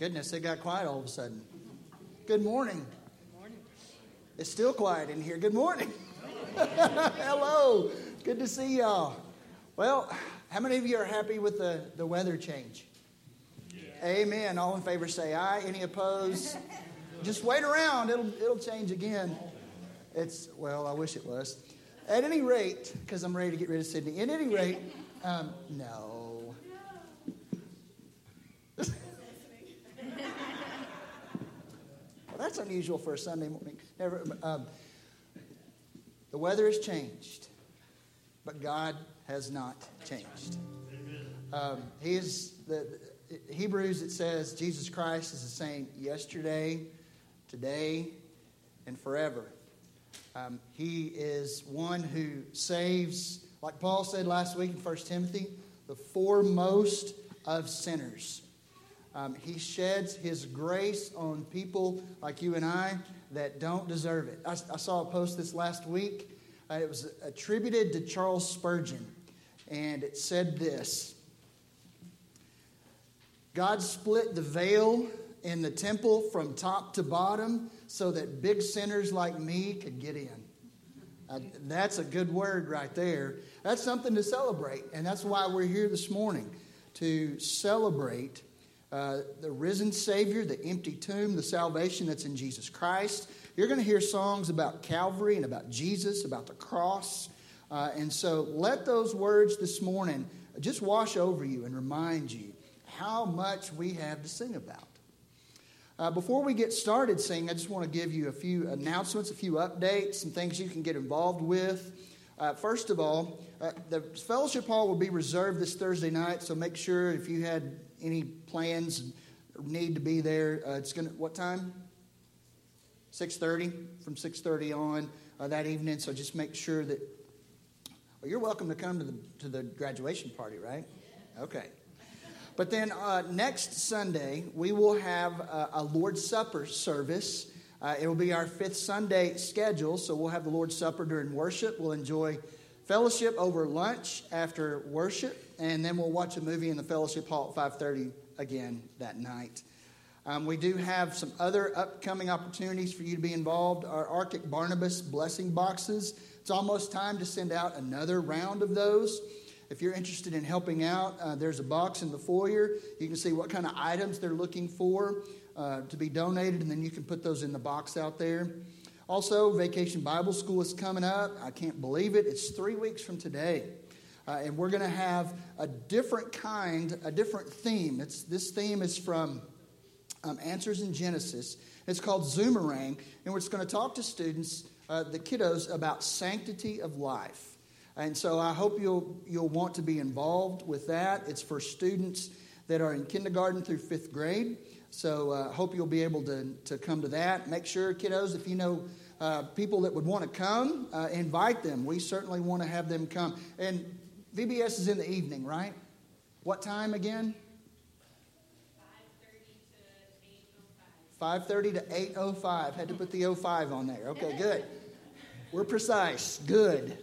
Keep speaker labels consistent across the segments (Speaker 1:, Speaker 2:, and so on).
Speaker 1: Goodness, it got quiet all of a sudden. Good morning. Good morning. It's still quiet in here. Good morning. Hello. Good to see y'all. Well, how many of you are happy with the, the weather change? Yeah. Amen. All in favor say aye. Any opposed? Just wait around. It'll, it'll change again. It's, well, I wish it was. At any rate, because I'm ready to get rid of Sydney, at any rate, um, no. That's unusual for a Sunday morning. Never, um, the weather has changed, but God has not changed. Um, he is the, the Hebrews. It says Jesus Christ is the same yesterday, today, and forever. Um, he is one who saves, like Paul said last week in 1 Timothy, the foremost of sinners. Um, he sheds his grace on people like you and I that don't deserve it. I, I saw a post this last week. Uh, it was attributed to Charles Spurgeon, and it said this God split the veil in the temple from top to bottom so that big sinners like me could get in. Uh, that's a good word right there. That's something to celebrate, and that's why we're here this morning to celebrate the risen Savior, the empty tomb, the salvation that's in Jesus Christ. You're going to hear songs about Calvary and about Jesus, about the cross. Uh, and so let those words this morning just wash over you and remind you how much we have to sing about. Uh, before we get started singing, I just want to give you a few announcements, a few updates, some things you can get involved with. Uh, first of all, uh, the fellowship hall will be reserved this Thursday night, so make sure if you had any plans need to be there, uh, it's going to, what time? 6.30, from 6.30 on uh, that evening, so just make sure that, well, you're welcome to come to the, to the graduation party, right? Okay. But then uh, next Sunday, we will have a, a Lord's Supper service. Uh, it will be our fifth Sunday schedule, so we'll have the Lord's Supper during worship. We'll enjoy fellowship over lunch after worship and then we'll watch a movie in the fellowship hall at 5.30 again that night. Um, we do have some other upcoming opportunities for you to be involved. Our arctic barnabas blessing boxes it's almost time to send out another round of those. If you're interested in helping out uh, there's a box in the foyer. You can see what kind of items they're looking for uh, to be donated and then you can put those in the box out there. Also vacation bible school is coming up. I can't believe it. It's three weeks from today uh, and we're going to have a different kind, a different theme. It's, this theme is from um, Answers in Genesis. It's called Zoomerang, and we're going to talk to students, uh, the kiddos, about sanctity of life. And so I hope you'll, you'll want to be involved with that. It's for students that are in kindergarten through fifth grade. So I uh, hope you'll be able to, to come to that. Make sure, kiddos, if you know uh, people that would want to come, uh, invite them. We certainly want to have them come. And VBS is in the evening, right? What time again? 5.30 to 8.05. Had to put the 05 on there. Okay, good. We're precise. Good.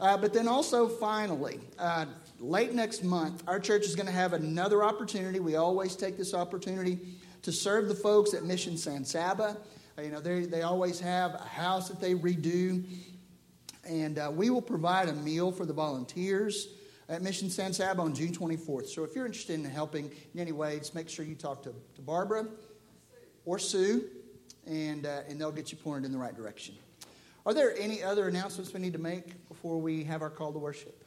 Speaker 1: Uh, but then also, finally, uh, late next month, our church is going to have another opportunity. We always take this opportunity to serve the folks at Mission San Saba. Uh, you know, they, they always have a house that they redo and uh, we will provide a meal for the volunteers at Mission San Saba on June 24th. So if you're interested in helping in any way, just make sure you talk to, to Barbara or Sue, and, uh, and they'll get you pointed in the right direction. Are there any other announcements we need to make before we have our call to worship?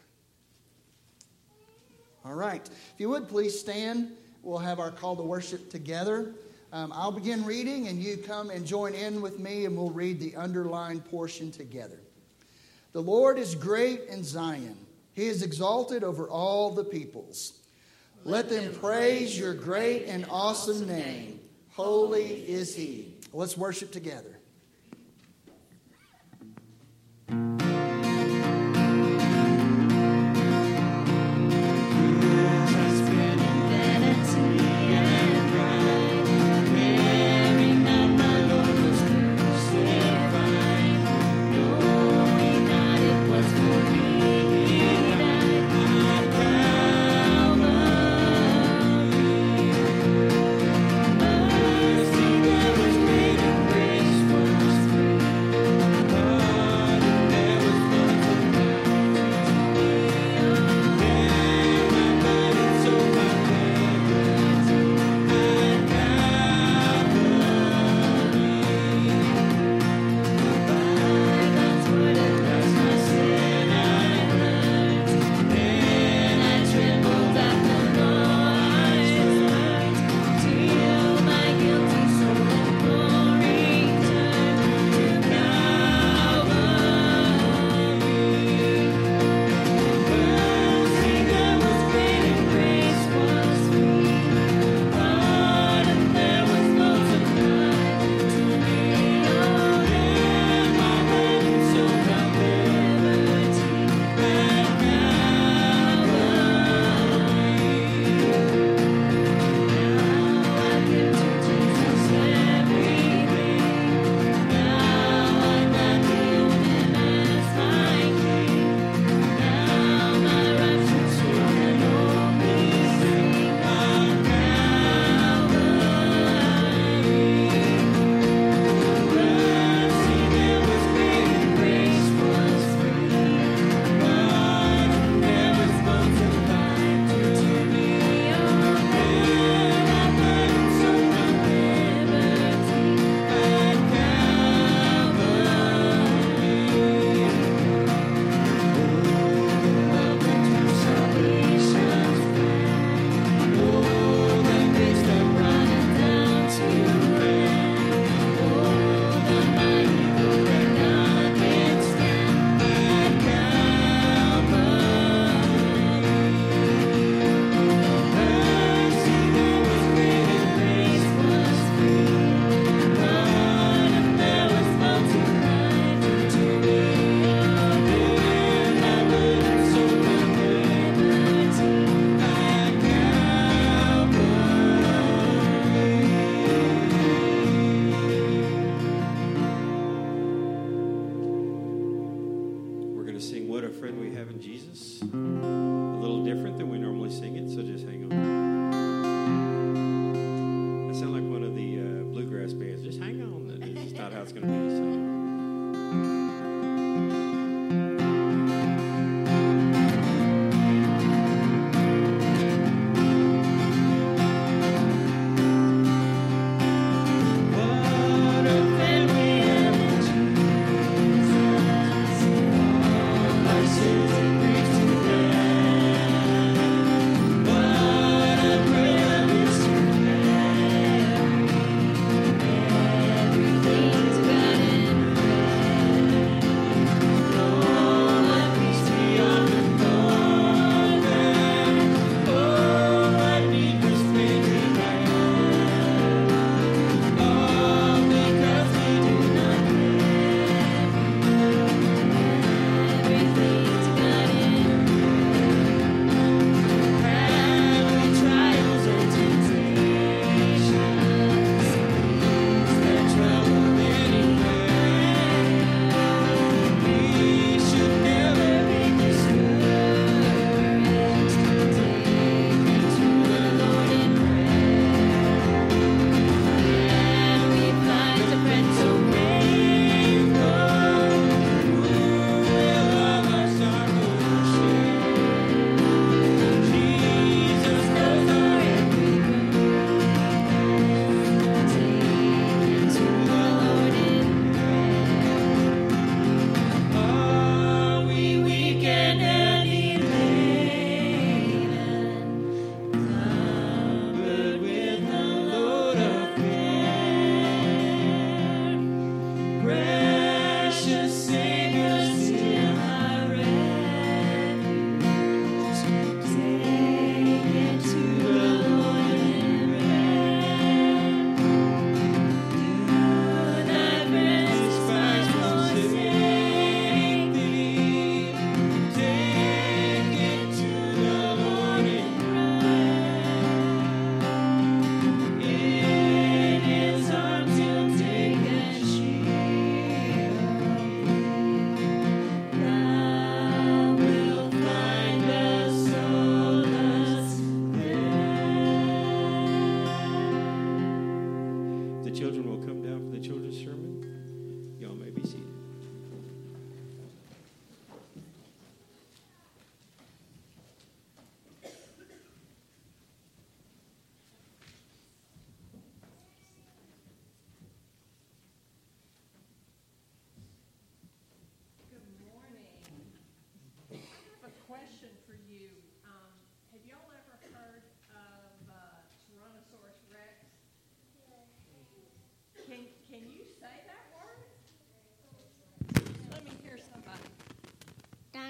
Speaker 1: All right. If you would please stand, we'll have our call to worship together. Um, I'll begin reading, and you come and join in with me, and we'll read the underlined portion together. The Lord is great in Zion. He is exalted over all the peoples. Let them praise your great and awesome name. Holy is he. Let's worship together.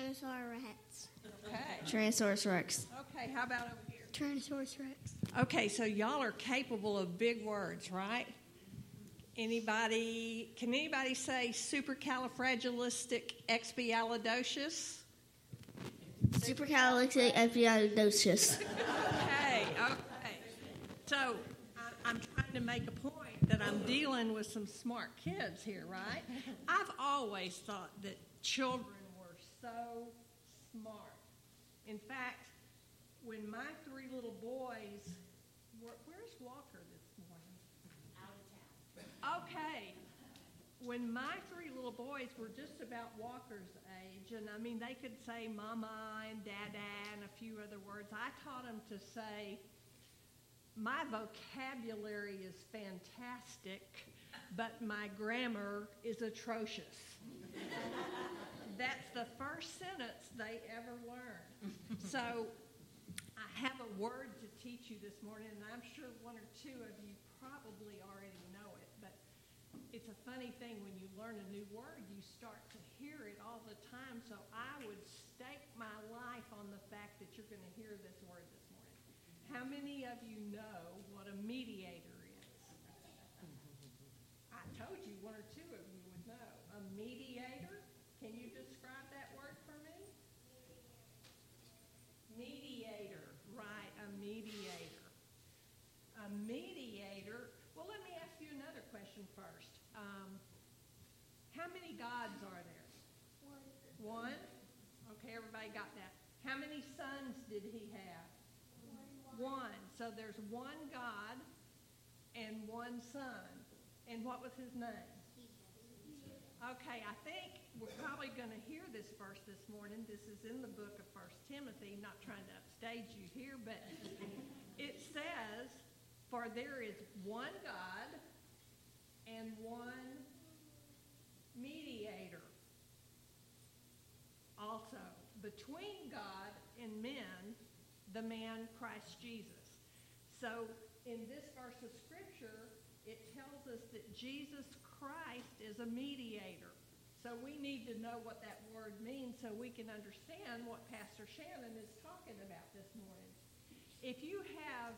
Speaker 2: Tyrannosaurus Rex.
Speaker 3: Okay.
Speaker 4: Tyrannosaurus Rex.
Speaker 3: Okay, how about over here?
Speaker 2: Tyrannosaurus Rex.
Speaker 3: Okay, so y'all are capable of big words, right? Anybody, can anybody say supercalifragilisticexpialidocious?
Speaker 4: Supercalifragilisticexpialidocious.
Speaker 3: Okay, okay. So I- I'm trying to make a point that I'm dealing with some smart kids here, right? I've always thought that children so smart. In fact, when my three little boys were, where's Walker this morning? Out of town. Okay. When my three little boys were just about Walker's age, and I mean, they could say mama and dada and a few other words, I taught them to say, my vocabulary is fantastic, but my grammar is atrocious. That's the first sentence they ever learn. So I have a word to teach you this morning, and I'm sure one or two of you probably already know it, but it's a funny thing when you learn a new word, you start to hear it all the time. So I would stake my life on the fact that you're going to hear this word this morning. How many of you know what a mediator is? I told you one or two of you would know. A mediator? Can you describe that word for me? Mediator, right, a mediator. A mediator, well, let me ask you another question first. Um, how many gods are there? One. Okay, everybody got that. How many sons did he have? One. So there's one God and one son. And what was his name? Okay, I think we're probably going to hear this verse this morning. This is in the book of First Timothy, not trying to upstage you here, but it says, For there is one God and one mediator also between God and men, the man Christ Jesus. So in this verse of Scripture, it tells us that Jesus Christ is a mediator. So we need to know what that word means so we can understand what Pastor Shannon is talking about this morning. If you have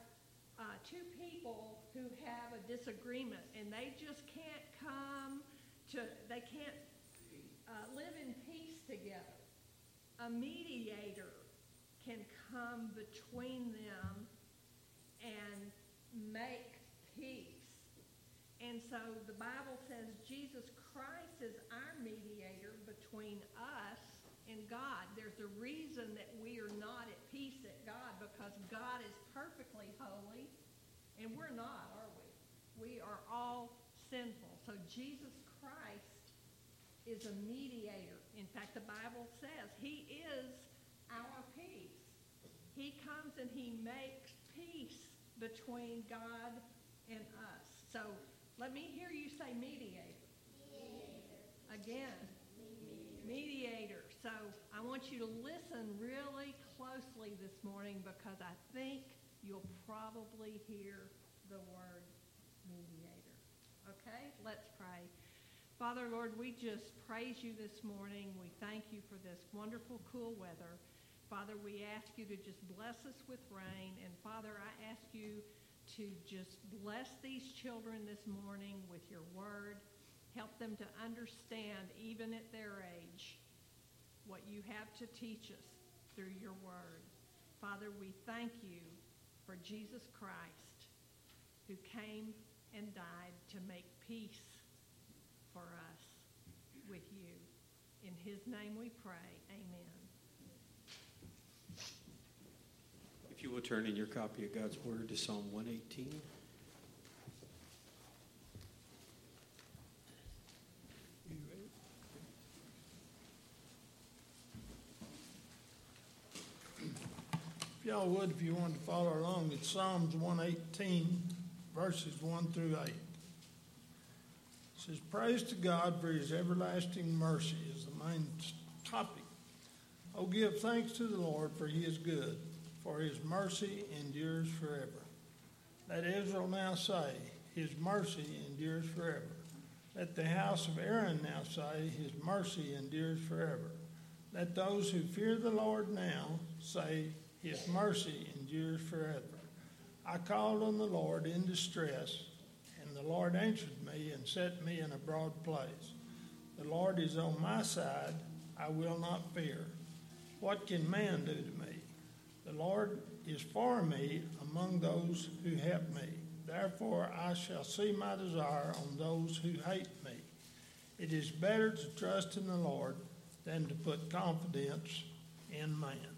Speaker 3: uh, two people who have a disagreement and they just can't come to, they can't uh, live in peace together, a mediator can come between them and make peace. And so the Bible says Jesus Christ is our mediator between us and God. There's a reason that we are not at peace at God because God is perfectly holy and we're not, are we? We are all sinful. So Jesus is a mediator. In fact, the Bible says he is our peace. He comes and he makes peace between God and us. So let me hear you say mediator. mediator. Again, mediator. mediator. So I want you to listen really closely this morning because I think you'll probably hear the word mediator. Okay? Let's pray. Father, Lord, we just praise you this morning. We thank you for this wonderful, cool weather. Father, we ask you to just bless us with rain. And Father, I ask you to just bless these children this morning with your word. Help them to understand, even at their age, what you have to teach us through your word. Father, we thank you for Jesus Christ who came and died to make peace for us with you. In his name we pray. Amen.
Speaker 5: If you will turn in your copy of God's Word to Psalm 118.
Speaker 6: If y'all would, if you wanted to follow along, it's Psalms 118, verses 1 through 8. It says, Praise to God for his everlasting mercy is the main topic. Oh, give thanks to the Lord, for he is good, for his mercy endures forever. Let Israel now say, His mercy endures forever. Let the house of Aaron now say, His mercy endures forever. Let those who fear the Lord now say, His mercy endures forever. I called on the Lord in distress the Lord answered me and set me in a broad place. The Lord is on my side, I will not fear. What can man do to me? The Lord is for me among those who help me. Therefore, I shall see my desire on those who hate me. It is better to trust in the Lord than to put confidence in man.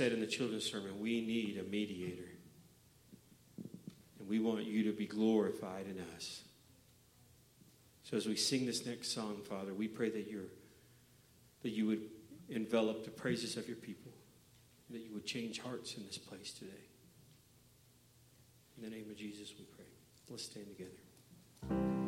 Speaker 6: Said in the children's sermon, we need a mediator. And we want you to be glorified in us. So as we sing this next song, Father, we pray that you're that you would envelop the praises of your people, that you would change hearts in this place today. In the name of Jesus, we pray. Let's stand together.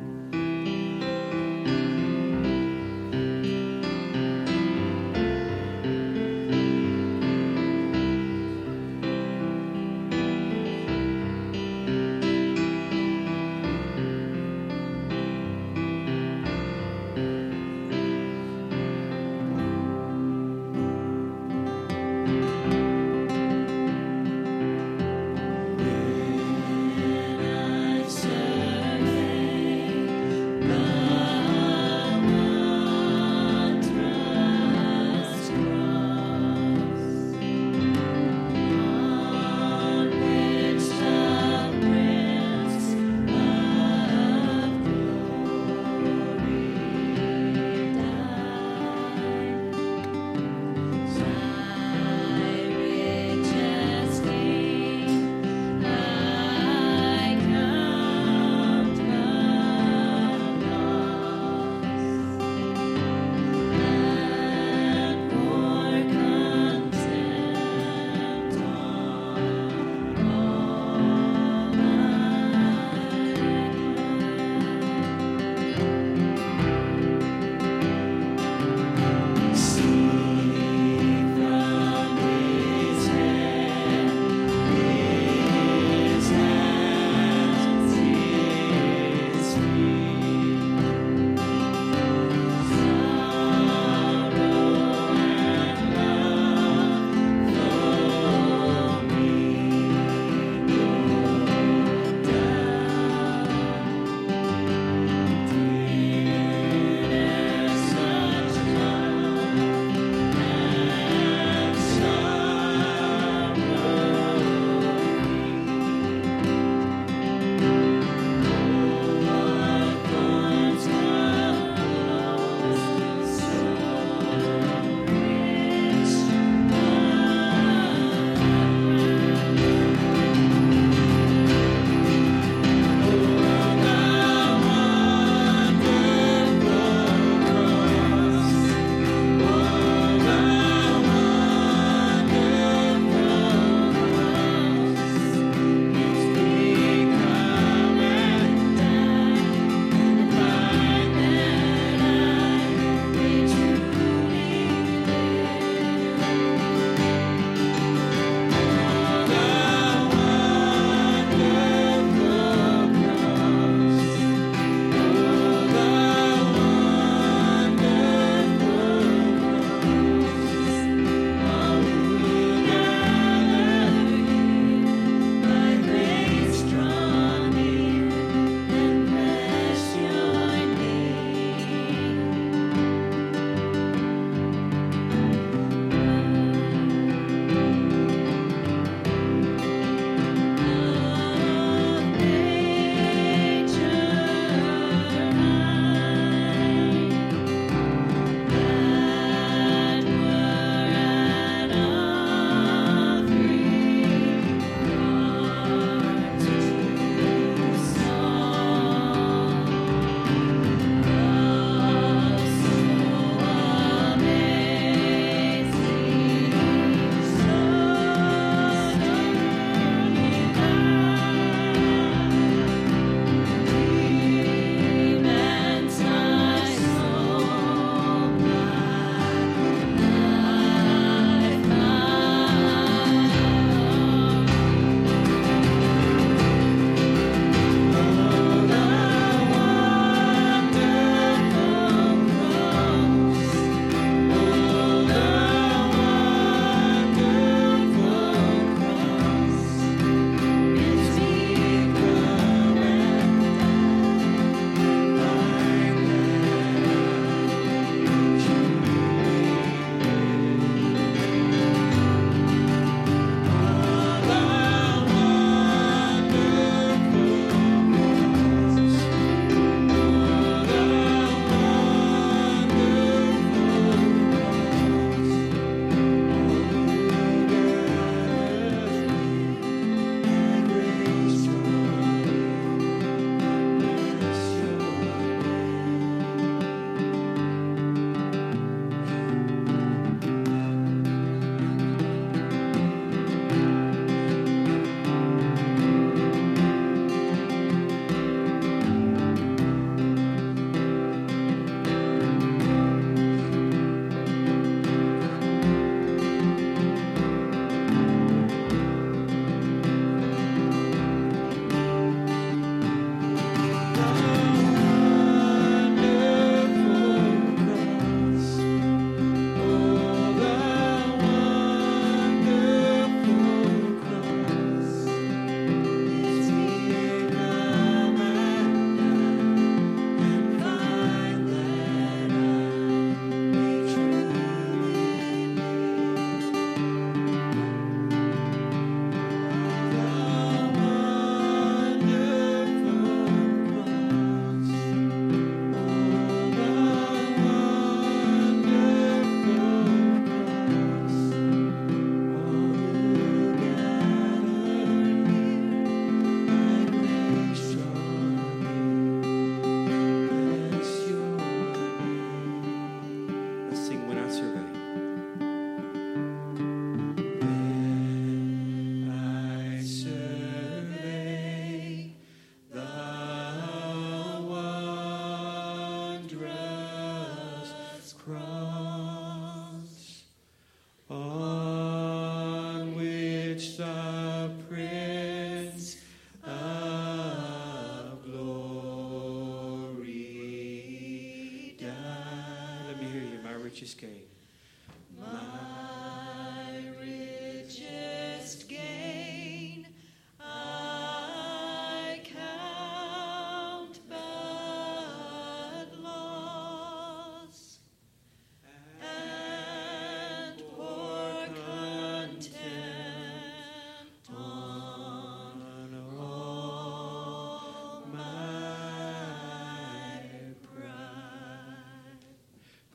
Speaker 7: cross.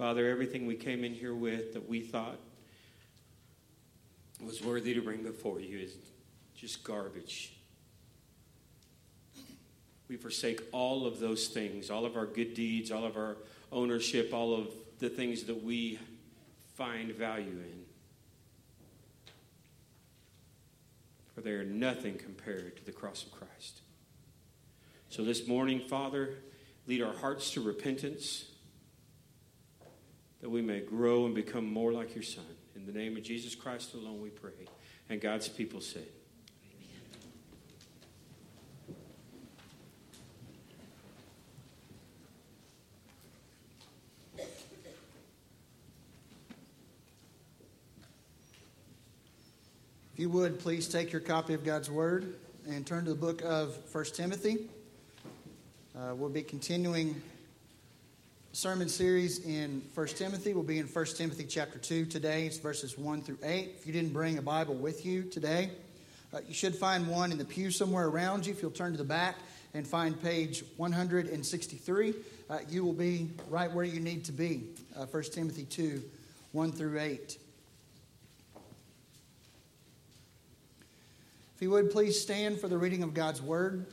Speaker 8: Father, everything we came in here with that we thought was worthy to bring before you is just garbage. We forsake all of those things, all of our good deeds, all of our ownership, all of the things that we find value in. For they are nothing compared to the cross of Christ. So this morning, Father, lead our hearts to repentance that we may grow and become more like your Son. In the name of Jesus Christ alone we pray. And God's people say, Amen.
Speaker 1: If you would, please take your copy of God's Word and turn to the book of 1 Timothy. Uh, we'll be continuing sermon series in 1 Timothy. We'll be in 1 Timothy chapter 2 today. It's verses 1 through 8. If you didn't bring a Bible with you today, uh, you should find one in the pew somewhere around you. If you'll turn to the back and find page 163, uh, you will be right where you need to be. Uh, 1 Timothy 2 1 through 8. If you would please stand for the reading of God's Word.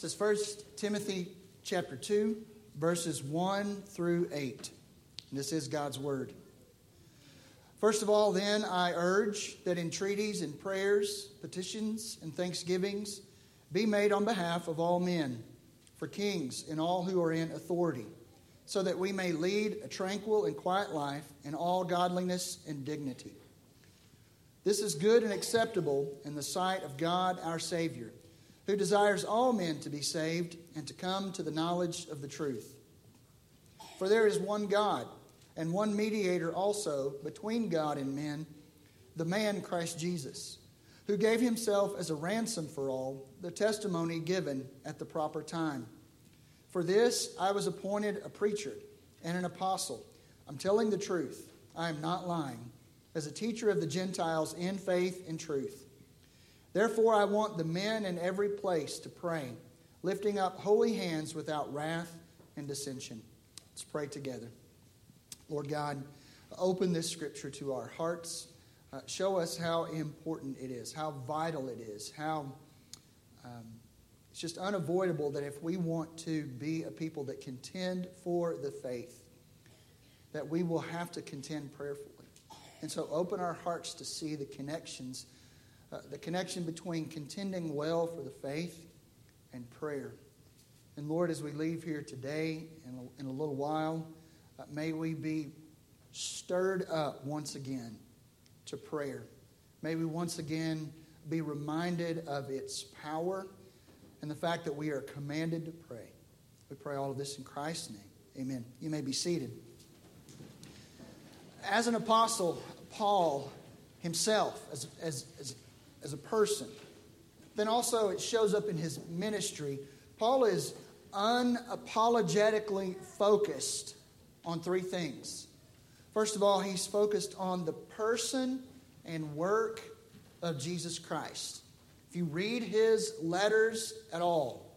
Speaker 1: This is 1 Timothy chapter 2, verses 1 through 8. And this is God's Word. First of all, then, I urge that entreaties and prayers, petitions and thanksgivings be made on behalf of all men, for kings and all who are in authority, so that we may lead a tranquil and quiet life in all godliness and dignity. This is good and acceptable in the sight of God our Savior, who desires all men to be saved and to come to the knowledge of the truth. For there is one God and one mediator also between God and men, the man Christ Jesus, who gave himself as a ransom for all, the testimony given at the proper time. For this I was appointed a preacher and an apostle. I'm telling the truth, I am not lying, as a teacher of the Gentiles in faith and truth. Therefore, I want the men in every place to pray, lifting up holy hands without wrath and dissension. Let's pray together. Lord God, open this scripture to our hearts. Uh, show us how important it is, how vital it is, how um, it's just unavoidable that if we want to be a people that contend for the faith, that we will have to contend prayerfully. And so open our hearts to see the connections, uh, the connection between contending well for the faith and prayer. And Lord, as we leave here today and in a little while, uh, may we be stirred up once again to prayer. May we once again be reminded of its power and the fact that we are commanded to pray. We pray all of this in Christ's name. Amen. You may be seated. As an apostle, Paul himself, as, as, as, as a person, then also it shows up in his ministry. Paul is unapologetically focused on three things. First of all, he's focused on the person and work of Jesus Christ. If you read his letters at all,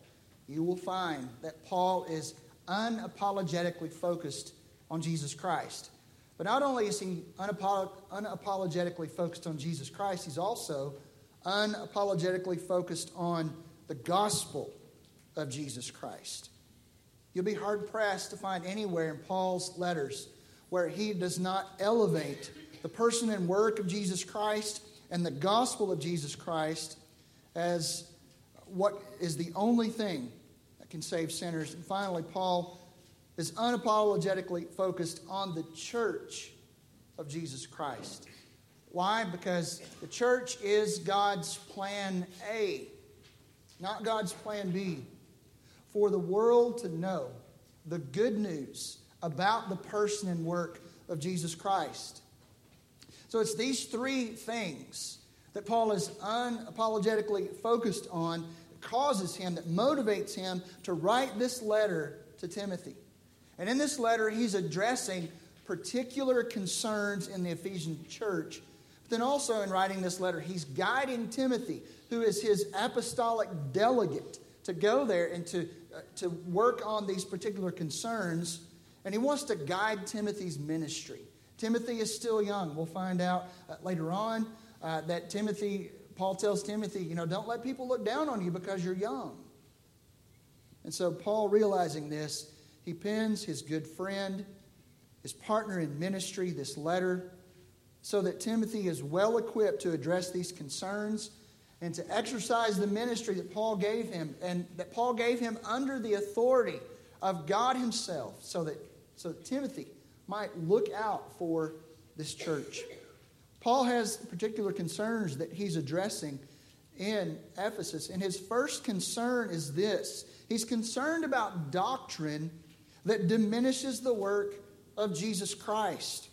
Speaker 1: you will find that Paul is unapologetically focused on Jesus Christ. But not only is he unapolog- unapologetically focused on Jesus Christ, he's also unapologetically focused on the gospel of Jesus Christ. You'll be hard pressed to find anywhere in Paul's letters where he does not elevate the person and work of Jesus Christ and the gospel of Jesus Christ as what is the only thing that can save sinners. And finally, Paul is unapologetically focused on the church of Jesus Christ. Why? Because the church is God's plan A, not God's plan B. For the world to know the good news about the person and work of Jesus Christ. So it's these three things that Paul is unapologetically focused on that causes him, that motivates him to write this letter to Timothy. And in this letter, he's addressing particular concerns in the Ephesian church. Then also in writing this letter, he's guiding Timothy, who is his apostolic delegate to go there and to, uh, to work on these particular concerns. And he wants to guide Timothy's ministry. Timothy is still young. We'll find out uh, later on uh, that Timothy, Paul tells Timothy, you know, don't let people look down on you because you're young. And so, Paul, realizing this, he pens his good friend, his partner in ministry, this letter, so that Timothy is well equipped to address these concerns and to exercise the ministry that Paul gave him, and that Paul gave him under the authority of God Himself, so that, so that Timothy might look out for this church. Paul has particular concerns that he's addressing in Ephesus, and his first concern is this he's concerned about doctrine that diminishes the work of Jesus Christ.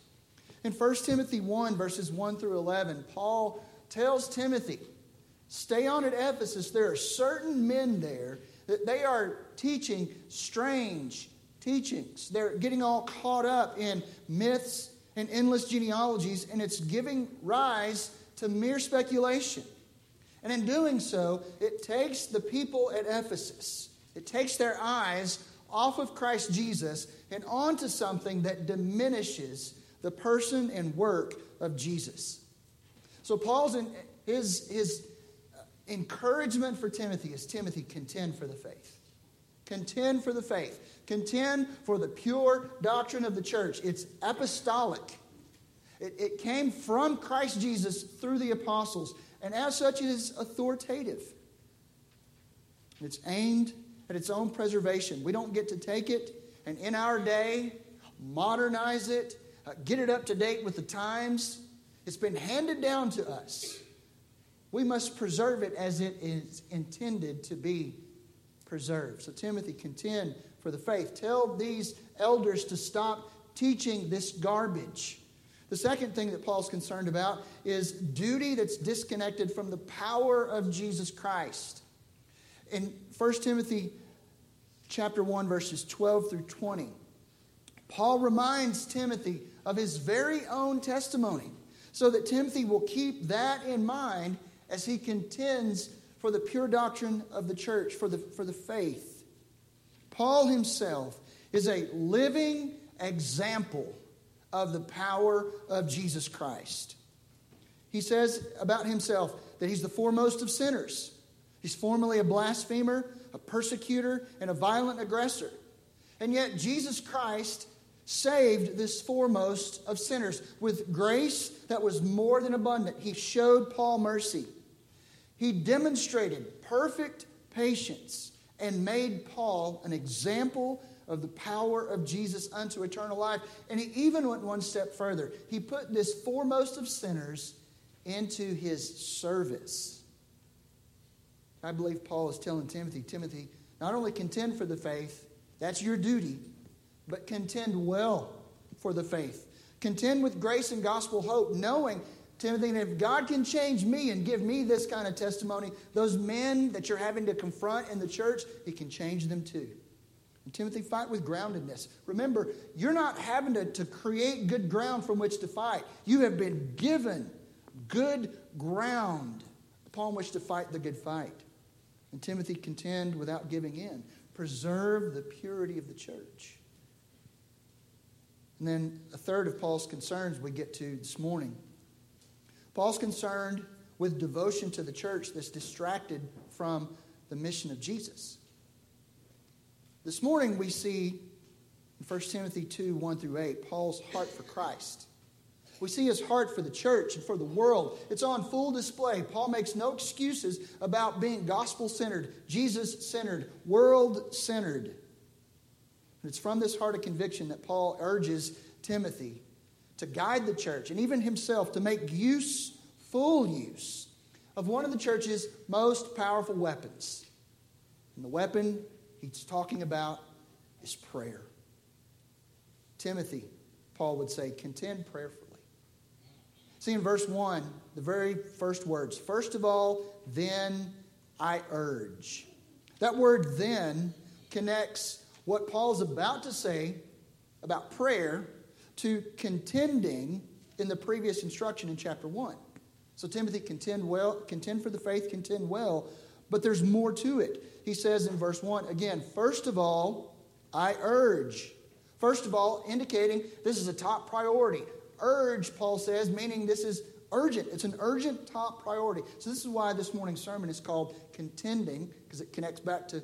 Speaker 1: In 1 Timothy 1, verses 1 through 11, Paul tells Timothy, Stay on at Ephesus. There are certain men there that they are teaching strange teachings. They're getting all caught up in myths and endless genealogies, and it's giving rise to mere speculation. And in doing so, it takes the people at Ephesus, it takes their eyes off of Christ Jesus and onto something that diminishes the person and work of Jesus. So Paul's in, his, his encouragement for Timothy is Timothy, contend for the faith. Contend for the faith. Contend for the pure doctrine of the church. It's apostolic. It, it came from Christ Jesus through the apostles, and as such, it is authoritative. It's aimed at its own preservation. We don't get to take it and in our day modernize it, uh, get it up to date with the times. It's been handed down to us. We must preserve it as it is intended to be preserved. So, Timothy, contend for the faith. Tell these elders to stop teaching this garbage. The second thing that Paul's concerned about is duty that's disconnected from the power of Jesus Christ. In 1 Timothy chapter 1 verses 12 through 20, Paul reminds Timothy of his very own testimony so that Timothy will keep that in mind as he contends for the pure doctrine of the church, for the, for the faith. Paul himself is a living example of the power of Jesus Christ. He says about himself that he's the foremost of sinners. He's formerly a blasphemer, a persecutor, and a violent aggressor. And yet, Jesus Christ saved this foremost of sinners with grace that was more than abundant. He showed Paul mercy. He demonstrated perfect patience and made Paul an example of the power of Jesus unto eternal life. And he even went one step further. He put this foremost of sinners into his service. I believe Paul is telling Timothy, Timothy, not only contend for the faith, that's your duty, but contend well for the faith. Contend with grace and gospel hope, knowing Timothy, that if God can change me and give me this kind of testimony, those men that you're having to confront in the church, He can change them too. And Timothy, fight with groundedness. Remember, you're not having to, to create good ground from which to fight. You have been given good ground upon which to fight the good fight. And Timothy, contend without giving in. Preserve the purity of the church. And then a third of Paul's concerns we get to this morning Paul's concerned with devotion to the church that's distracted from the mission of Jesus. This morning we see in 1 Timothy 2 1 through 8 Paul's heart for Christ. We see his heart for the church and for the world. It's on full display. Paul makes no excuses about being gospel centered, Jesus centered, world centered. It's from this heart of conviction that Paul urges Timothy to guide the church and even himself to make use, full use, of one of the church's most powerful weapons. And the weapon he's talking about is prayer. Timothy, Paul would say, contend prayerfully. See in verse 1, the very first words First of all, then I urge. That word then connects what Paul's about to say about prayer to contending in the previous instruction in chapter 1. So Timothy contend well, contend for the faith, contend well. But there's more to it. He says in verse 1 again, first of all, I urge. First of all, indicating this is a top priority. Urge, Paul says, meaning this is urgent. It's an urgent top priority. So, this is why this morning's sermon is called Contending, because it connects back to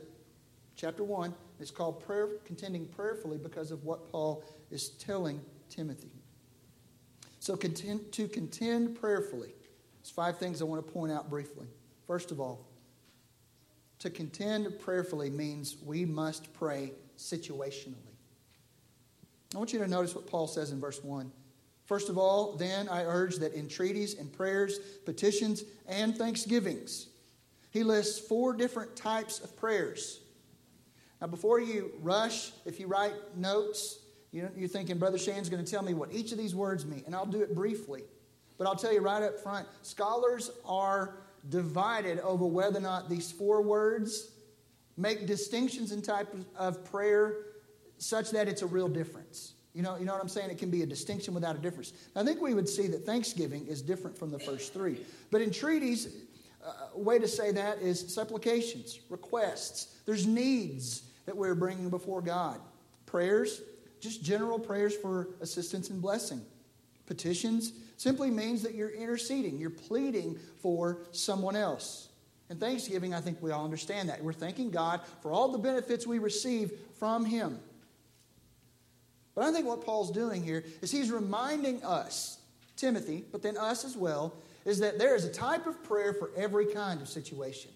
Speaker 1: chapter 1. It's called prayer, Contending Prayerfully because of what Paul is telling Timothy. So, contend, to contend prayerfully, there's five things I want to point out briefly. First of all, to contend prayerfully means we must pray situationally. I want you to notice what Paul says in verse 1. First of all, then I urge that entreaties and prayers, petitions, and thanksgivings. He lists four different types of prayers. Now, before you rush, if you write notes, you- you're thinking, Brother Shane's going to tell me what each of these words mean, and I'll do it briefly. But I'll tell you right up front scholars are divided over whether or not these four words make distinctions in type of prayer such that it's a real difference. You know, you know what I'm saying? It can be a distinction without a difference. I think we would see that thanksgiving is different from the first three. But entreaties, uh, a way to say that is supplications, requests. There's needs that we're bringing before God. Prayers, just general prayers for assistance and blessing. Petitions simply means that you're interceding, you're pleading for someone else. And thanksgiving, I think we all understand that. We're thanking God for all the benefits we receive from Him. But I think what Paul's doing here is he's reminding us, Timothy, but then us as well, is that there is a type of prayer for every kind of situation.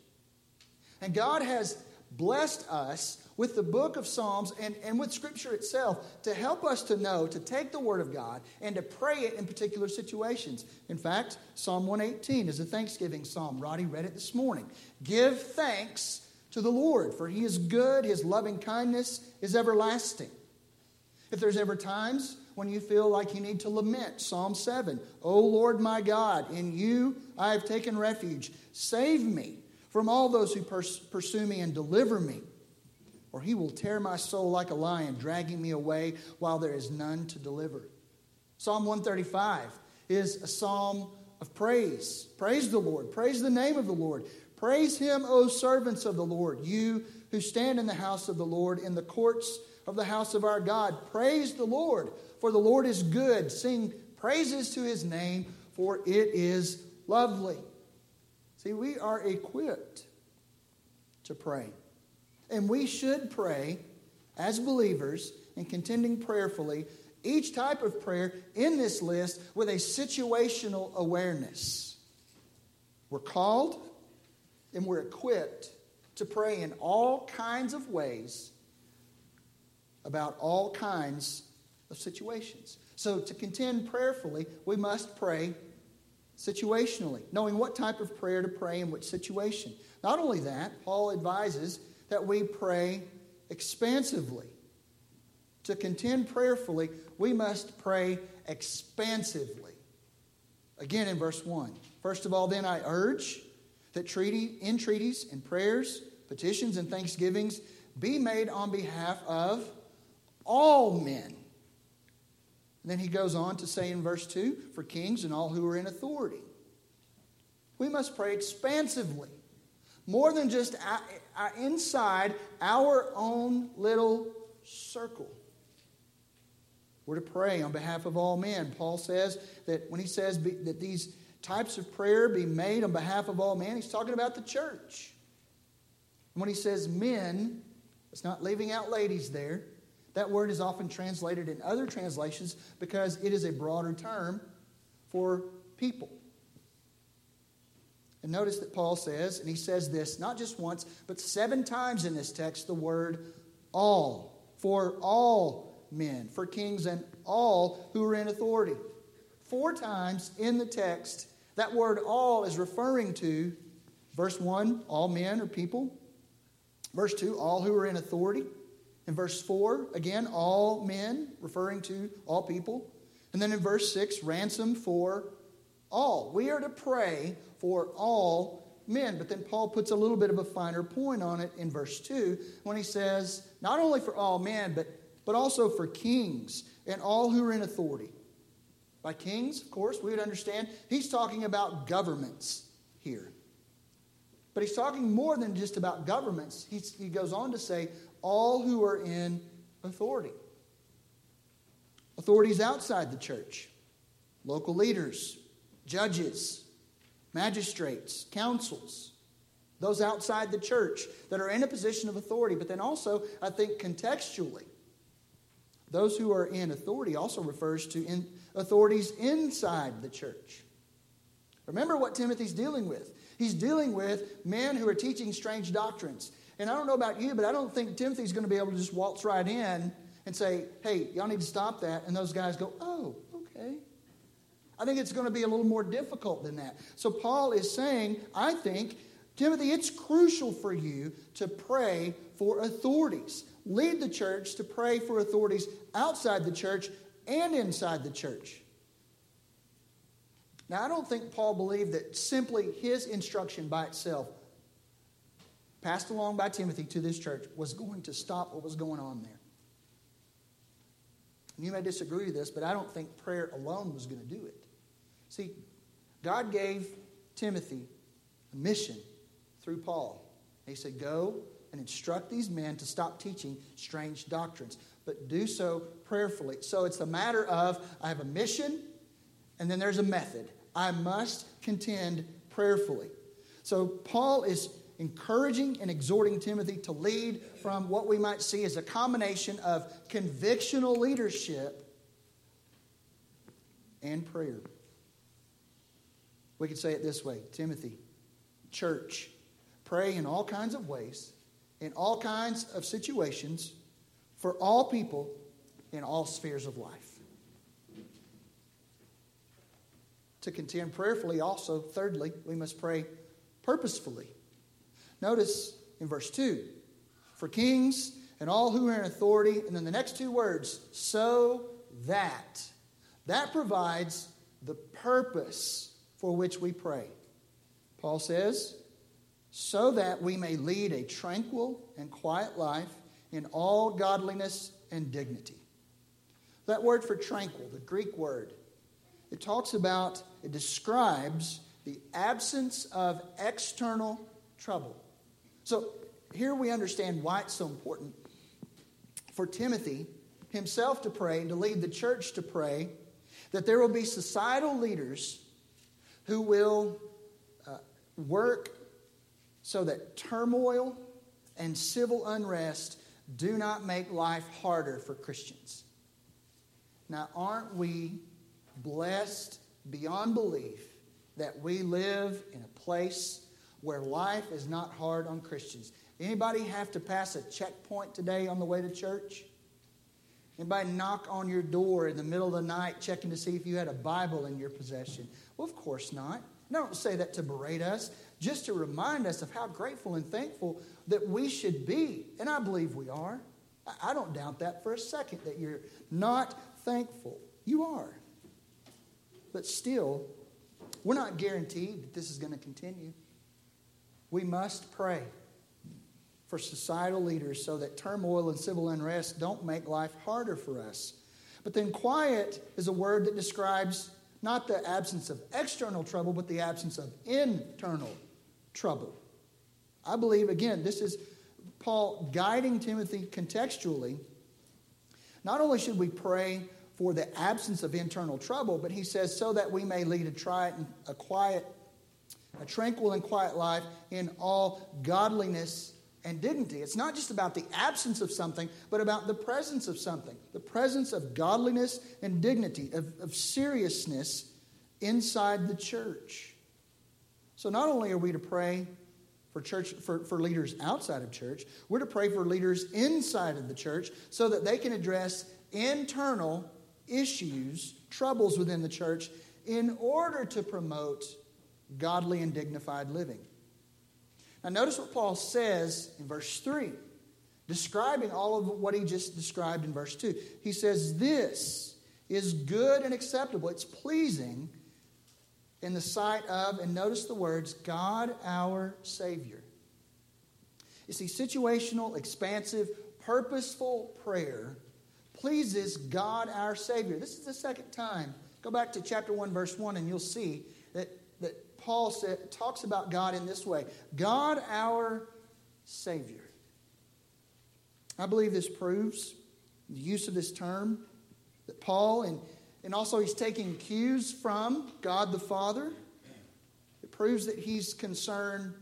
Speaker 1: And God has blessed us with the book of Psalms and, and with Scripture itself to help us to know, to take the Word of God and to pray it in particular situations. In fact, Psalm 118 is a thanksgiving psalm. Roddy read it this morning. Give thanks to the Lord, for He is good, His loving kindness is everlasting. If there's ever times when you feel like you need to lament, Psalm 7, O Lord my God, in you I have taken refuge. Save me from all those who pers- pursue me and deliver me. Or he will tear my soul like a lion, dragging me away while there is none to deliver. Psalm 135 is a psalm of praise. Praise the Lord. Praise the name of the Lord. Praise him, O servants of the Lord, you who stand in the house of the Lord, in the courts of the house of our God. Praise the Lord, for the Lord is good. Sing praises to his name, for it is lovely. See, we are equipped to pray. And we should pray as believers and contending prayerfully each type of prayer in this list with a situational awareness. We're called and we're equipped to pray in all kinds of ways about all kinds of situations. So, to contend prayerfully, we must pray situationally, knowing what type of prayer to pray in which situation. Not only that, Paul advises that we pray expansively. To contend prayerfully, we must pray expansively. Again in verse 1. First of all, then I urge that treaty, entreaties and prayers, petitions and thanksgivings be made on behalf of all men. And then he goes on to say in verse 2 for kings and all who are in authority. We must pray expansively, more than just inside our own little circle. We're to pray on behalf of all men. Paul says that when he says be, that these types of prayer be made on behalf of all men, he's talking about the church. And when he says men, it's not leaving out ladies there. That word is often translated in other translations because it is a broader term for people. And notice that Paul says, and he says this not just once, but seven times in this text, the word all. For all men, for kings and all who are in authority. Four times in the text, that word all is referring to verse 1, all men or people. Verse 2, all who are in authority. In verse 4, again, all men, referring to all people. And then in verse 6, ransom for all. We are to pray for all men. But then Paul puts a little bit of a finer point on it in verse 2 when he says, not only for all men, but, but also for kings and all who are in authority. By kings, of course, we would understand he's talking about governments here. But he's talking more than just about governments. He's, he goes on to say, all who are in authority. Authorities outside the church, local leaders, judges, magistrates, councils, those outside the church that are in a position of authority. But then also, I think contextually, those who are in authority also refers to in authorities inside the church. Remember what Timothy's dealing with. He's dealing with men who are teaching strange doctrines. And I don't know about you, but I don't think Timothy's going to be able to just waltz right in and say, hey, y'all need to stop that. And those guys go, oh, okay. I think it's going to be a little more difficult than that. So Paul is saying, I think, Timothy, it's crucial for you to pray for authorities. Lead the church to pray for authorities outside the church and inside the church. Now, I don't think Paul believed that simply his instruction by itself, passed along by Timothy to this church, was going to stop what was going on there. And you may disagree with this, but I don't think prayer alone was going to do it. See, God gave Timothy a mission through Paul. He said, Go and instruct these men to stop teaching strange doctrines, but do so prayerfully. So it's a matter of I have a mission, and then there's a method. I must contend prayerfully. So Paul is encouraging and exhorting Timothy to lead from what we might see as a combination of convictional leadership and prayer. We could say it this way Timothy, church, pray in all kinds of ways, in all kinds of situations, for all people in all spheres of life. To contend prayerfully, also, thirdly, we must pray purposefully. Notice in verse 2 for kings and all who are in authority, and then the next two words, so that. That provides the purpose for which we pray. Paul says, so that we may lead a tranquil and quiet life in all godliness and dignity. That word for tranquil, the Greek word, it talks about, it describes the absence of external trouble. So here we understand why it's so important for Timothy himself to pray and to lead the church to pray that there will be societal leaders who will uh, work so that turmoil and civil unrest do not make life harder for Christians. Now, aren't we blessed beyond belief that we live in a place where life is not hard on Christians? Anybody have to pass a checkpoint today on the way to church? Anybody knock on your door in the middle of the night checking to see if you had a Bible in your possession? Well, of course not. And I don't say that to berate us, just to remind us of how grateful and thankful that we should be. And I believe we are. I don't doubt that for a second that you're not thankful. You are. But still, we're not guaranteed that this is going to continue. We must pray for societal leaders so that turmoil and civil unrest don't make life harder for us. But then, quiet is a word that describes not the absence of external trouble, but the absence of internal trouble. I believe, again, this is Paul guiding Timothy contextually. Not only should we pray for the absence of internal trouble, but he says, so that we may lead a, tri- a quiet, a tranquil and quiet life in all godliness and dignity. It's not just about the absence of something, but about the presence of something. The presence of godliness and dignity, of, of seriousness inside the church. So not only are we to pray for church for, for leaders outside of church, we're to pray for leaders inside of the church so that they can address internal issues, troubles within the church, in order to promote godly and dignified living. Now, notice what Paul says in verse 3, describing all of what he just described in verse 2. He says, This is good and acceptable, it's pleasing in the sight of, and notice the words, God our Savior. You see, situational, expansive, purposeful prayer pleases God our Savior. This is the second time. Go back to chapter 1, verse 1, and you'll see that Paul talks about God in this way God, our Savior. I believe this proves the use of this term that Paul, and, and also he's taking cues from God the Father. It proves that he's concerned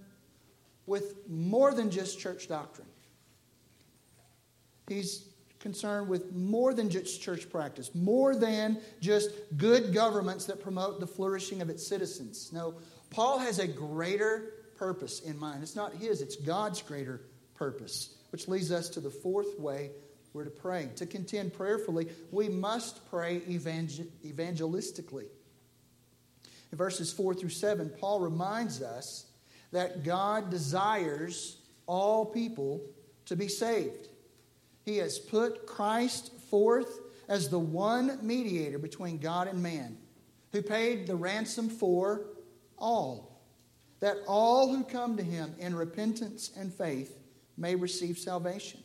Speaker 1: with more than just church doctrine. He's concerned with more than just church practice, more than just good governments that promote the flourishing of its citizens. No, Paul has a greater purpose in mind. It's not his, it's God's greater purpose, which leads us to the fourth way we're to pray. To contend prayerfully, we must pray evangel- evangelistically. In verses 4 through 7, Paul reminds us that God desires all people to be saved. He has put Christ forth as the one mediator between God and man, who paid the ransom for all, that all who come to him in repentance and faith may receive salvation.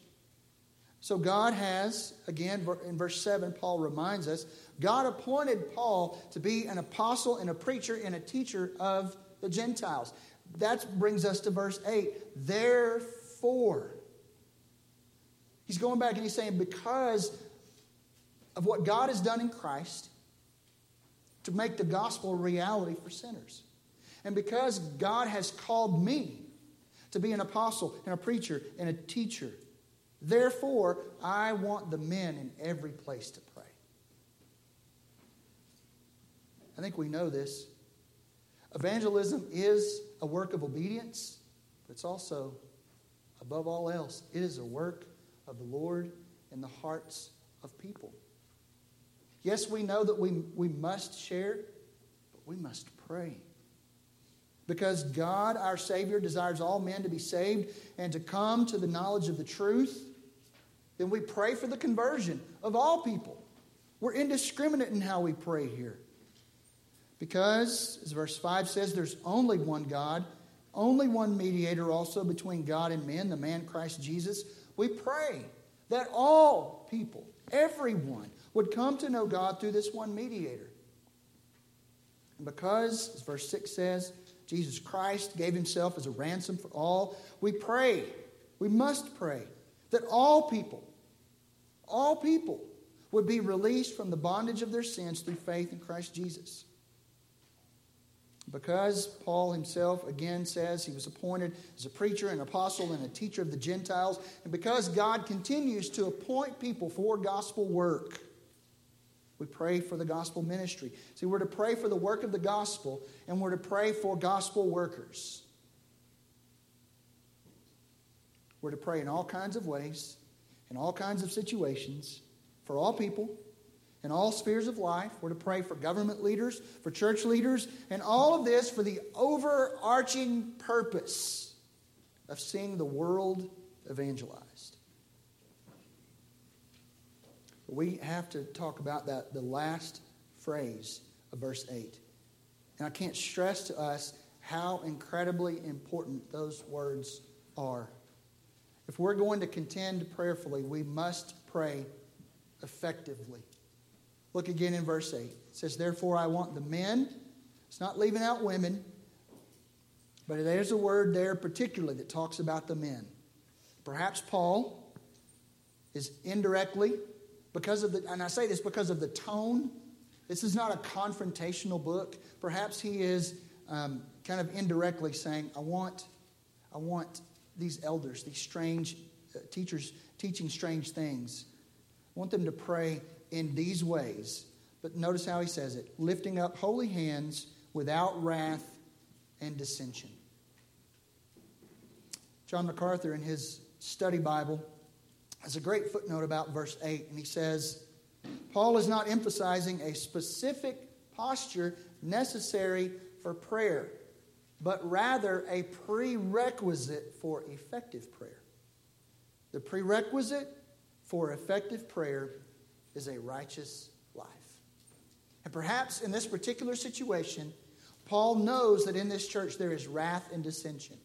Speaker 1: So God has, again, in verse 7, Paul reminds us, God appointed Paul to be an apostle and a preacher and a teacher of the Gentiles. That brings us to verse 8. Therefore, he's going back and he's saying, because of what God has done in Christ to make the gospel a reality for sinners. And because God has called me to be an apostle and a preacher and a teacher, therefore, I want the men in every place to pray. I think we know this. Evangelism is a work of obedience, but it's also, above all else, it is a work of the Lord in the hearts of people. Yes, we know that we, we must share, but we must pray. Because God, our Savior, desires all men to be saved and to come to the knowledge of the truth, then we pray for the conversion of all people. We're indiscriminate in how we pray here. Because, as verse 5 says, there's only one God, only one mediator also between God and men, the man Christ Jesus. We pray that all people, everyone, would come to know God through this one mediator. And because, as verse 6 says, Jesus Christ gave himself as a ransom for all, we pray, we must pray, that all people, all people would be released from the bondage of their sins through faith in Christ Jesus. Because Paul himself again says he was appointed as a preacher, an apostle, and a teacher of the Gentiles, and because God continues to appoint people for gospel work, we pray for the gospel ministry. See, we're to pray for the work of the gospel, and we're to pray for gospel workers. We're to pray in all kinds of ways, in all kinds of situations, for all people, in all spheres of life. We're to pray for government leaders, for church leaders, and all of this for the overarching purpose of seeing the world evangelized. We have to talk about that, the last phrase of verse 8. And I can't stress to us how incredibly important those words are. If we're going to contend prayerfully, we must pray effectively. Look again in verse 8. It says, Therefore, I want the men, it's not leaving out women, but there's a word there particularly that talks about the men. Perhaps Paul is indirectly, because of the, and I say this because of the tone. This is not a confrontational book. Perhaps he is um, kind of indirectly saying, I want, I want these elders, these strange uh, teachers teaching strange things. I want them to pray in these ways. But notice how he says it lifting up holy hands without wrath and dissension. John MacArthur, in his study Bible, has a great footnote about verse 8, and he says, Paul is not emphasizing a specific posture necessary for prayer, but rather a prerequisite for effective prayer. The prerequisite for effective prayer is a righteous life. And perhaps in this particular situation, Paul knows that in this church there is wrath and dissension.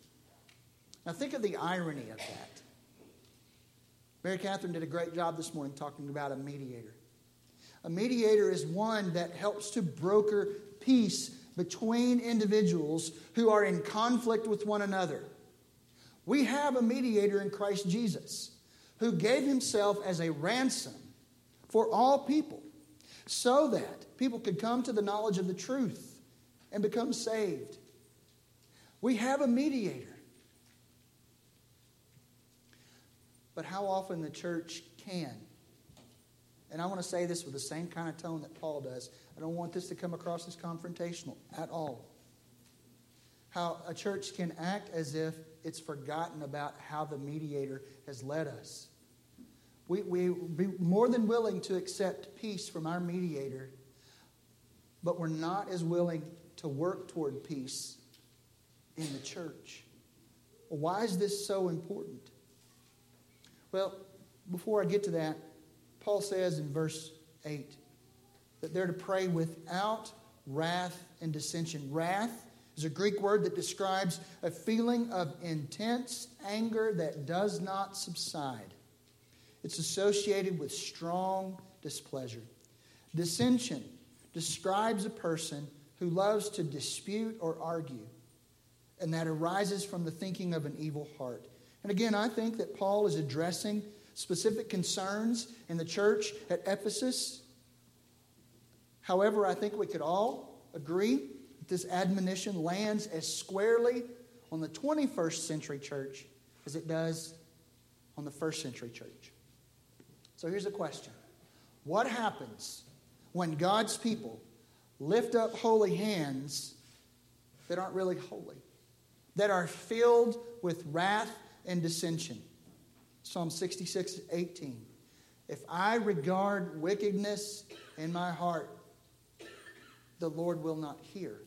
Speaker 1: Now think of the irony of that. Mary Catherine did a great job this morning talking about a mediator. A mediator is one that helps to broker peace between individuals who are in conflict with one another. We have a mediator in Christ Jesus who gave himself as a ransom for all people so that people could come to the knowledge of the truth and become saved. We have a mediator. But how often the church can, and I want to say this with the same kind of tone that Paul does. I don't want this to come across as confrontational at all. How a church can act as if it's forgotten about how the mediator has led us. We, we be more than willing to accept peace from our mediator, but we're not as willing to work toward peace in the church. Why is this so important? Well, before I get to that, Paul says in verse 8 that they're to pray without wrath and dissension. Wrath is a Greek word that describes a feeling of intense anger that does not subside. It's associated with strong displeasure. Dissension describes a person who loves to dispute or argue, and that arises from the thinking of an evil heart. And again, I think that Paul is addressing specific concerns in the church at Ephesus. However, I think we could all agree that this admonition lands as squarely on the 21st century church as it does on the first century church. So here's a question What happens when God's people lift up holy hands that aren't really holy, that are filled with wrath and dissension? Psalm 66 18. If I regard wickedness in my heart, the Lord will not hear.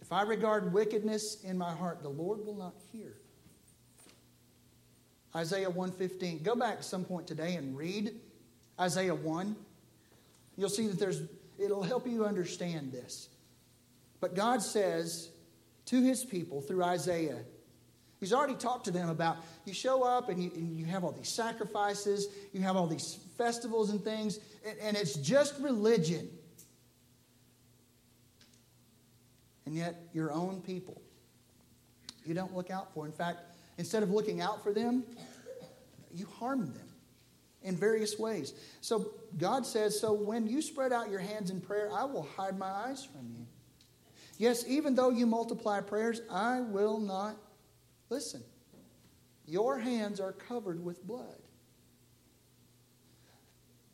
Speaker 1: If I regard wickedness in my heart, the Lord will not hear. Isaiah 115. Go back some point today and read Isaiah 1. You'll see that there's it'll help you understand this. But God says to his people through Isaiah, He's already talked to them about you show up and you, and you have all these sacrifices, you have all these festivals and things, and, and it's just religion. And yet, your own people, you don't look out for. In fact, instead of looking out for them, you harm them in various ways. So, God says, So when you spread out your hands in prayer, I will hide my eyes from you. Yes, even though you multiply prayers, I will not listen. Your hands are covered with blood.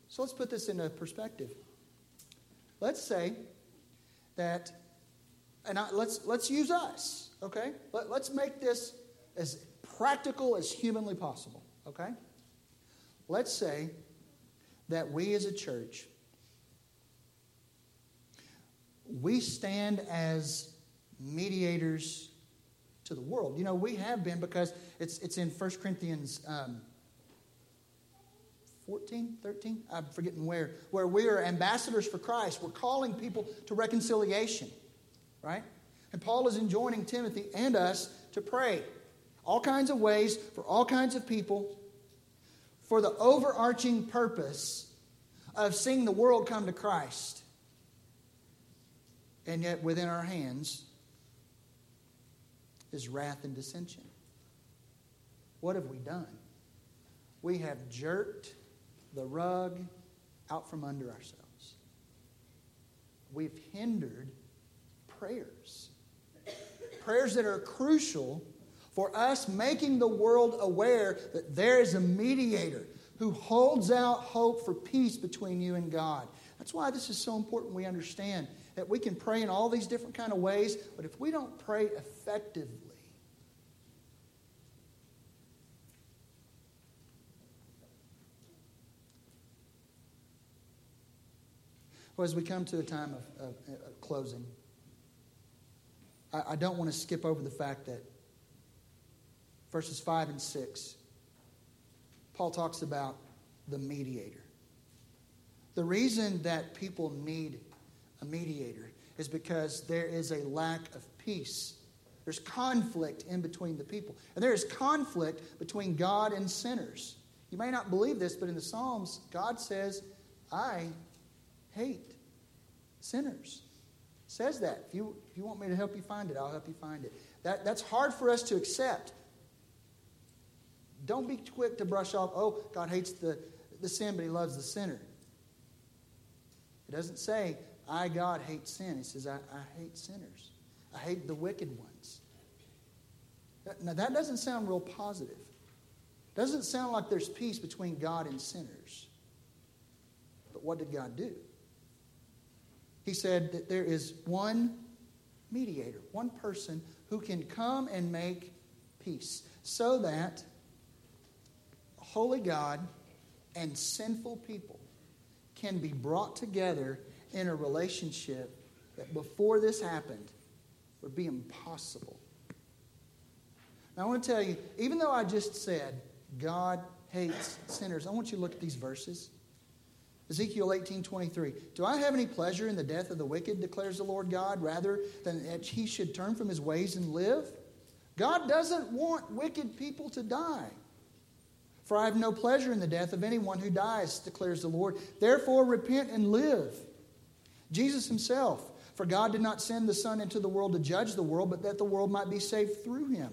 Speaker 1: So let's put this into perspective. Let's say that, and I, let's, let's use us, okay? Let, let's make this as practical as humanly possible, okay? Let's say that we as a church, we stand as mediators to the world. You know, we have been because it's, it's in 1 Corinthians um, 14, 13, I'm forgetting where, where we are ambassadors for Christ. We're calling people to reconciliation, right? And Paul is enjoining Timothy and us to pray all kinds of ways for all kinds of people for the overarching purpose of seeing the world come to Christ. And yet, within our hands is wrath and dissension. What have we done? We have jerked the rug out from under ourselves. We've hindered prayers. Prayers that are crucial for us making the world aware that there is a mediator who holds out hope for peace between you and God. That's why this is so important we understand that we can pray in all these different kind of ways, but if we don't pray effectively, well, as we come to a time of, of, of closing, I, I don't want to skip over the fact that verses 5 and 6, Paul talks about the mediator. The reason that people need a mediator is because there is a lack of peace. There's conflict in between the people. And there is conflict between God and sinners. You may not believe this, but in the Psalms, God says, I hate sinners. Says that. If you, if you want me to help you find it, I'll help you find it. That, that's hard for us to accept. Don't be quick to brush off, oh, God hates the, the sin, but he loves the sinner. It doesn't say, I, God, hate sin. He says, I, I hate sinners. I hate the wicked ones. Now, that doesn't sound real positive. Doesn't sound like there's peace between God and sinners. But what did God do? He said that there is one mediator, one person who can come and make peace so that holy God and sinful people can be brought together in a relationship that before this happened would be impossible. Now, I want to tell you, even though I just said God hates sinners, I want you to look at these verses. Ezekiel 18 23. Do I have any pleasure in the death of the wicked, declares the Lord God, rather than that he should turn from his ways and live? God doesn't want wicked people to die. For I have no pleasure in the death of anyone who dies, declares the Lord. Therefore, repent and live. Jesus himself, for God did not send the Son into the world to judge the world, but that the world might be saved through him.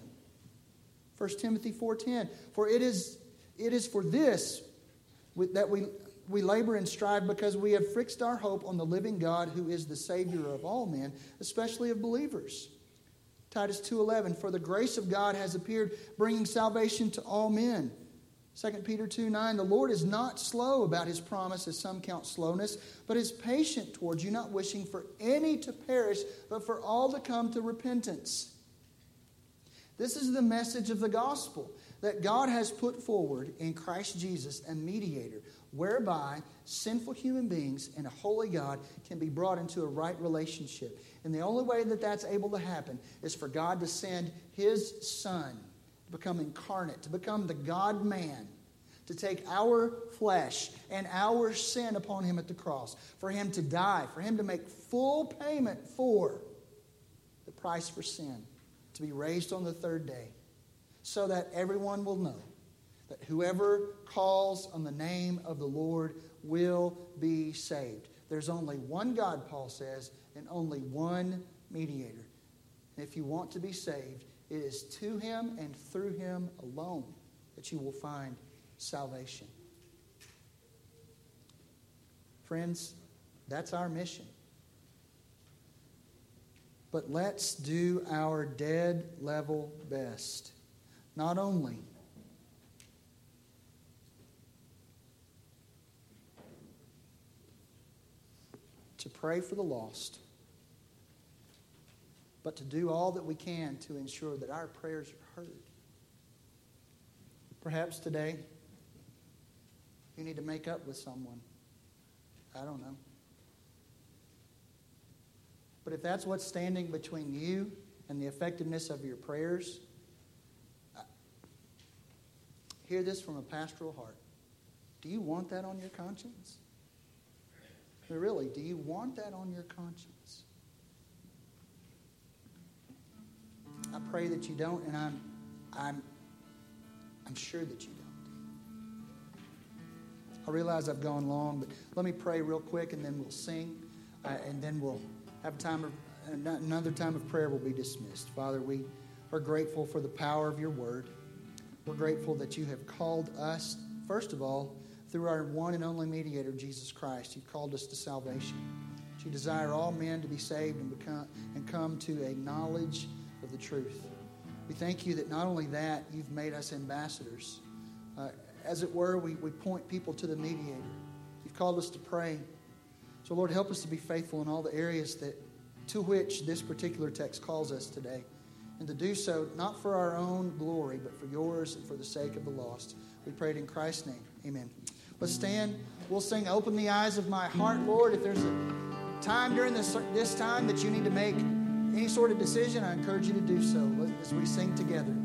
Speaker 1: 1 Timothy 4:10 For it is it is for this that we we labor and strive because we have fixed our hope on the living God who is the savior of all men especially of believers. Titus 2:11 For the grace of God has appeared bringing salvation to all men. 2 Peter 2 9, the Lord is not slow about his promise, as some count slowness, but is patient towards you, not wishing for any to perish, but for all to come to repentance. This is the message of the gospel that God has put forward in Christ Jesus, a mediator, whereby sinful human beings and a holy God can be brought into a right relationship. And the only way that that's able to happen is for God to send his Son become incarnate, to become the God man, to take our flesh and our sin upon him at the cross, for him to die, for him to make full payment for the price for sin, to be raised on the third day, so that everyone will know that whoever calls on the name of the Lord will be saved. There's only one God, Paul says, and only one mediator. And if you want to be saved, it is to him and through him alone that you will find salvation. Friends, that's our mission. But let's do our dead level best. Not only to pray for the lost, but to do all that we can to ensure that our prayers are heard. Perhaps today you need to make up with someone. I don't know. But if that's what's standing between you and the effectiveness of your prayers, hear this from a pastoral heart. Do you want that on your conscience? Really, do you want that on your conscience? I pray that you don't, and I'm, I'm, I'm sure that you don't. I realize I've gone long, but let me pray real quick, and then we'll sing, uh, and then we'll have time of another time of prayer. Will be dismissed. Father, we are grateful for the power of your word. We're grateful that you have called us, first of all, through our one and only mediator, Jesus Christ. You've called us to salvation. You desire all men to be saved and become and come to a knowledge the truth. We thank you that not only that, you've made us ambassadors. Uh, as it were, we, we point people to the mediator. You've called us to pray. So, Lord, help us to be faithful in all the areas that to which this particular text calls us today. And to do so, not for our own glory, but for yours and for the sake of the lost. We pray it in Christ's name. Amen. Let's stand. We'll sing Open the Eyes of My Heart, Lord. If there's a time during this, this time that you need to make any sort of decision, I encourage you to do so as we sing together.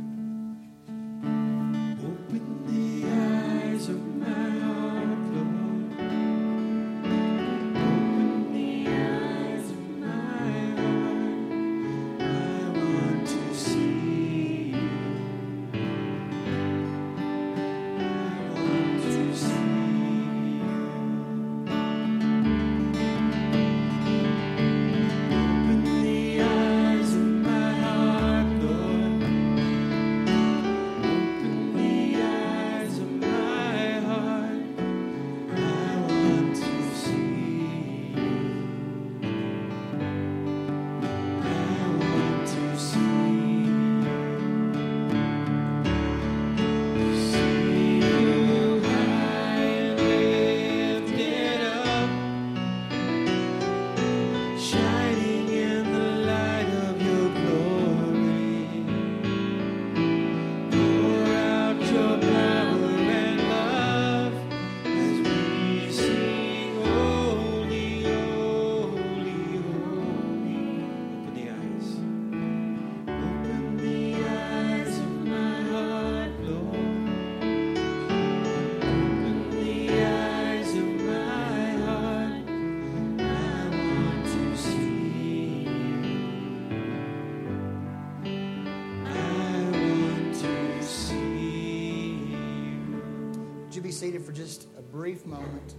Speaker 1: Seated for just a brief moment.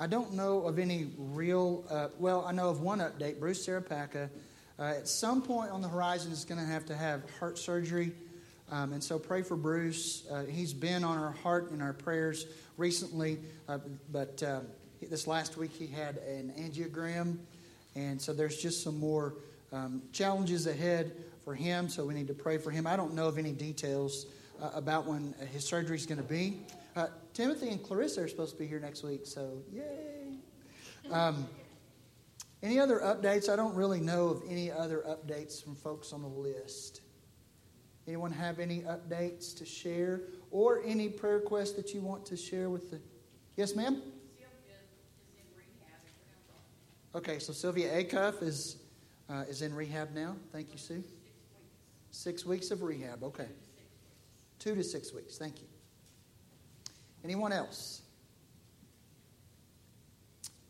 Speaker 1: I don't know of any real, uh, well, I know of one update. Bruce Sarapaka, uh, at some point on the horizon, is going to have to have heart surgery. Um, and so pray for Bruce. Uh, he's been on our heart and our prayers recently, uh, but uh, this last week he had an angiogram. And so there's just some more um, challenges ahead for him, so we need to pray for him. I don't know of any details uh, about when his surgery is going to be. Uh, Timothy and Clarissa are supposed to be here next week, so yay. Um, any other updates? I don't really know of any other updates from folks on the list. Anyone have any updates to share or any prayer requests that you want to share with the. Yes, ma'am? Okay, so Sylvia Acuff is, uh, is in rehab now. Thank you, Sue. Six weeks of rehab. Okay. Two to six weeks. Thank you. Anyone else?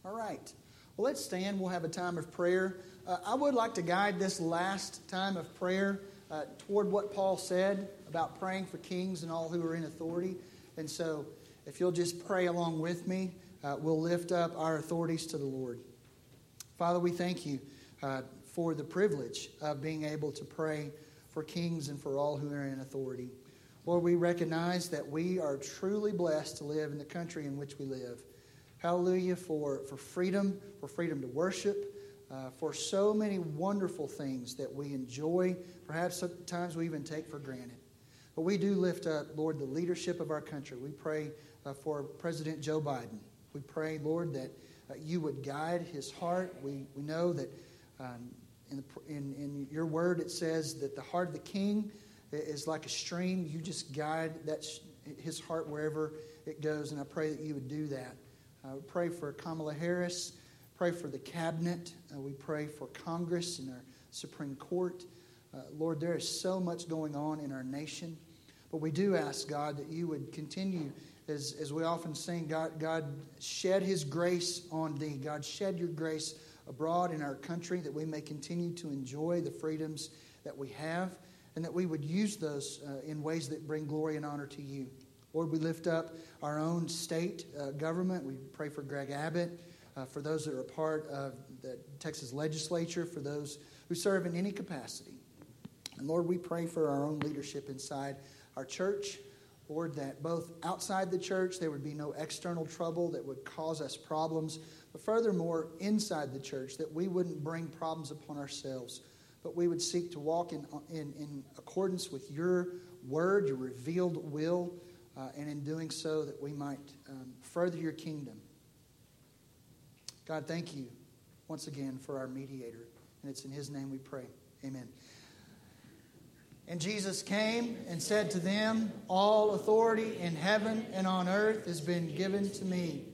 Speaker 1: All right. Well, let's stand. We'll have a time of prayer. Uh, I would like to guide this last time of prayer uh, toward what Paul said about praying for kings and all who are in authority. And so, if you'll just pray along with me, uh, we'll lift up our authorities to the Lord. Father, we thank you uh, for the privilege of being able to pray for kings and for all who are in authority. Lord, we recognize that we are truly blessed to live in the country in which we live. Hallelujah for, for freedom, for freedom to worship, uh, for so many wonderful things that we enjoy, perhaps sometimes we even take for granted. But we do lift up, Lord, the leadership of our country. We pray uh, for President Joe Biden. We pray, Lord, that uh, you would guide his heart. We, we know that um, in, the, in, in your word it says that the heart of the king is like a stream. You just guide that his heart wherever it goes, and I pray that you would do that. Uh, pray for Kamala Harris. Pray for the cabinet. Uh, we pray for Congress and our Supreme Court. Uh, Lord, there is so much going on in our nation, but we do ask God that you would continue, as, as we often sing, God, God shed His grace on thee. God, shed your grace abroad in our country that we may continue to enjoy the freedoms that we have and that we would use those uh, in ways that bring glory and honor to you. Lord, we lift up our own state uh, government. We pray for Greg Abbott, uh, for those that are a part of the Texas legislature, for those who serve in any capacity. And Lord, we pray for our own leadership inside our church. Lord, that both outside the church there would be no external trouble that would cause us problems, but furthermore, inside the church, that we wouldn't bring problems upon ourselves, but we would seek to walk in, in, in accordance with your word, your revealed will, uh, and in doing so, that we might um, further your kingdom. God, thank you once again for our mediator, and it's in his name we pray. Amen. And Jesus came and said to them, All authority in heaven and on earth has been given to me.